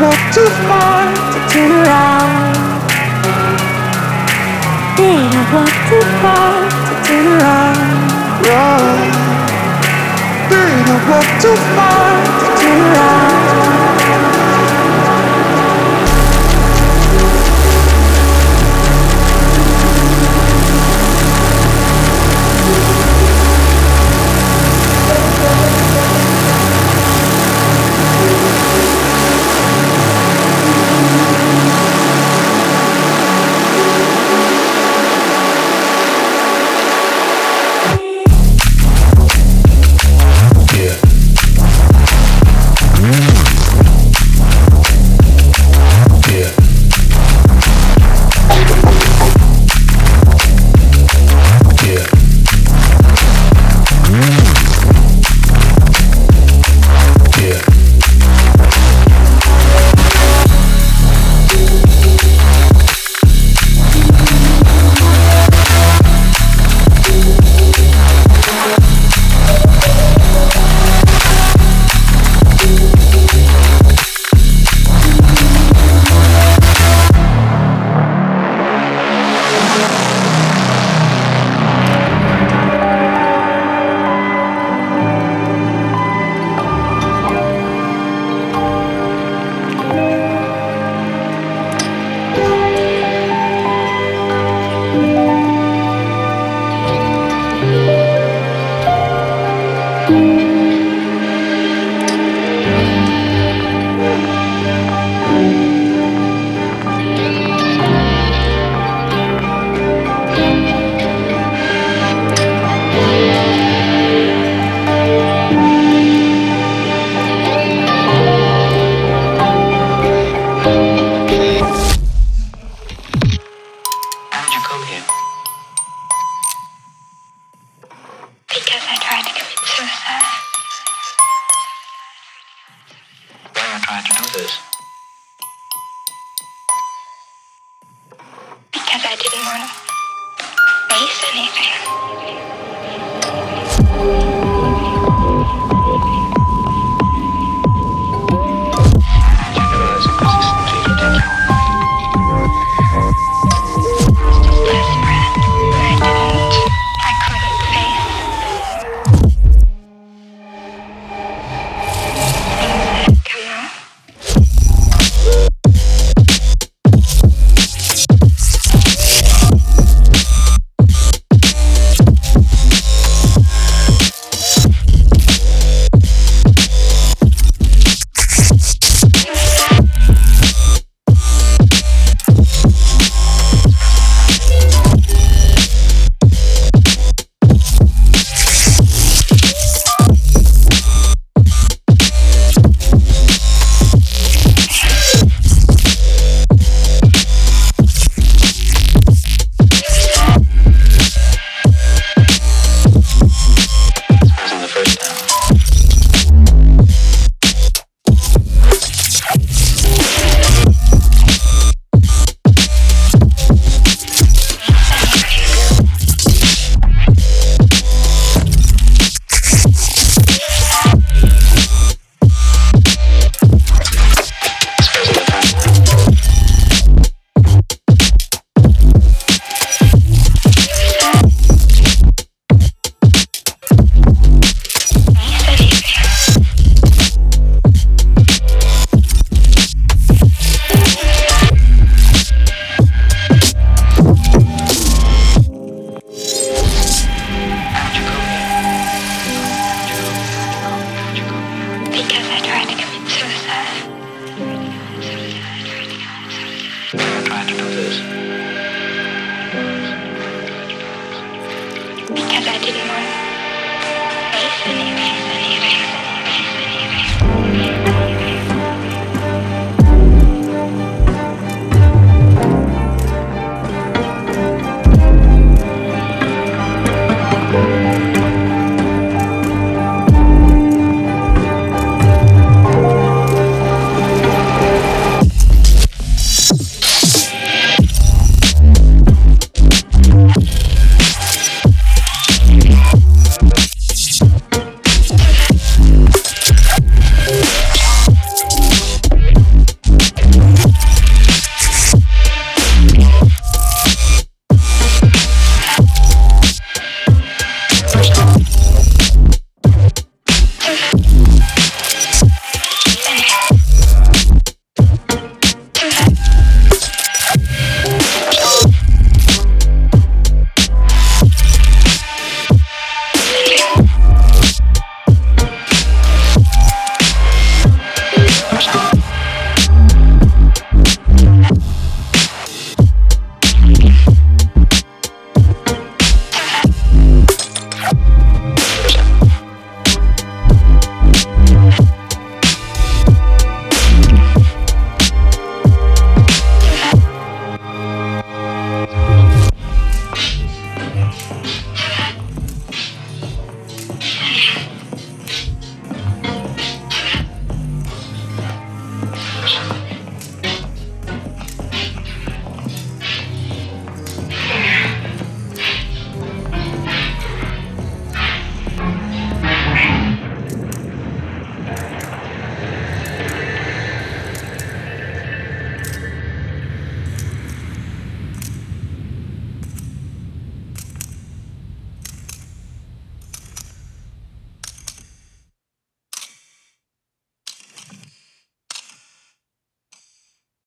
look walk too far to turn around? Did I walk too far to turn around? Run. Did I walk too far to turn around?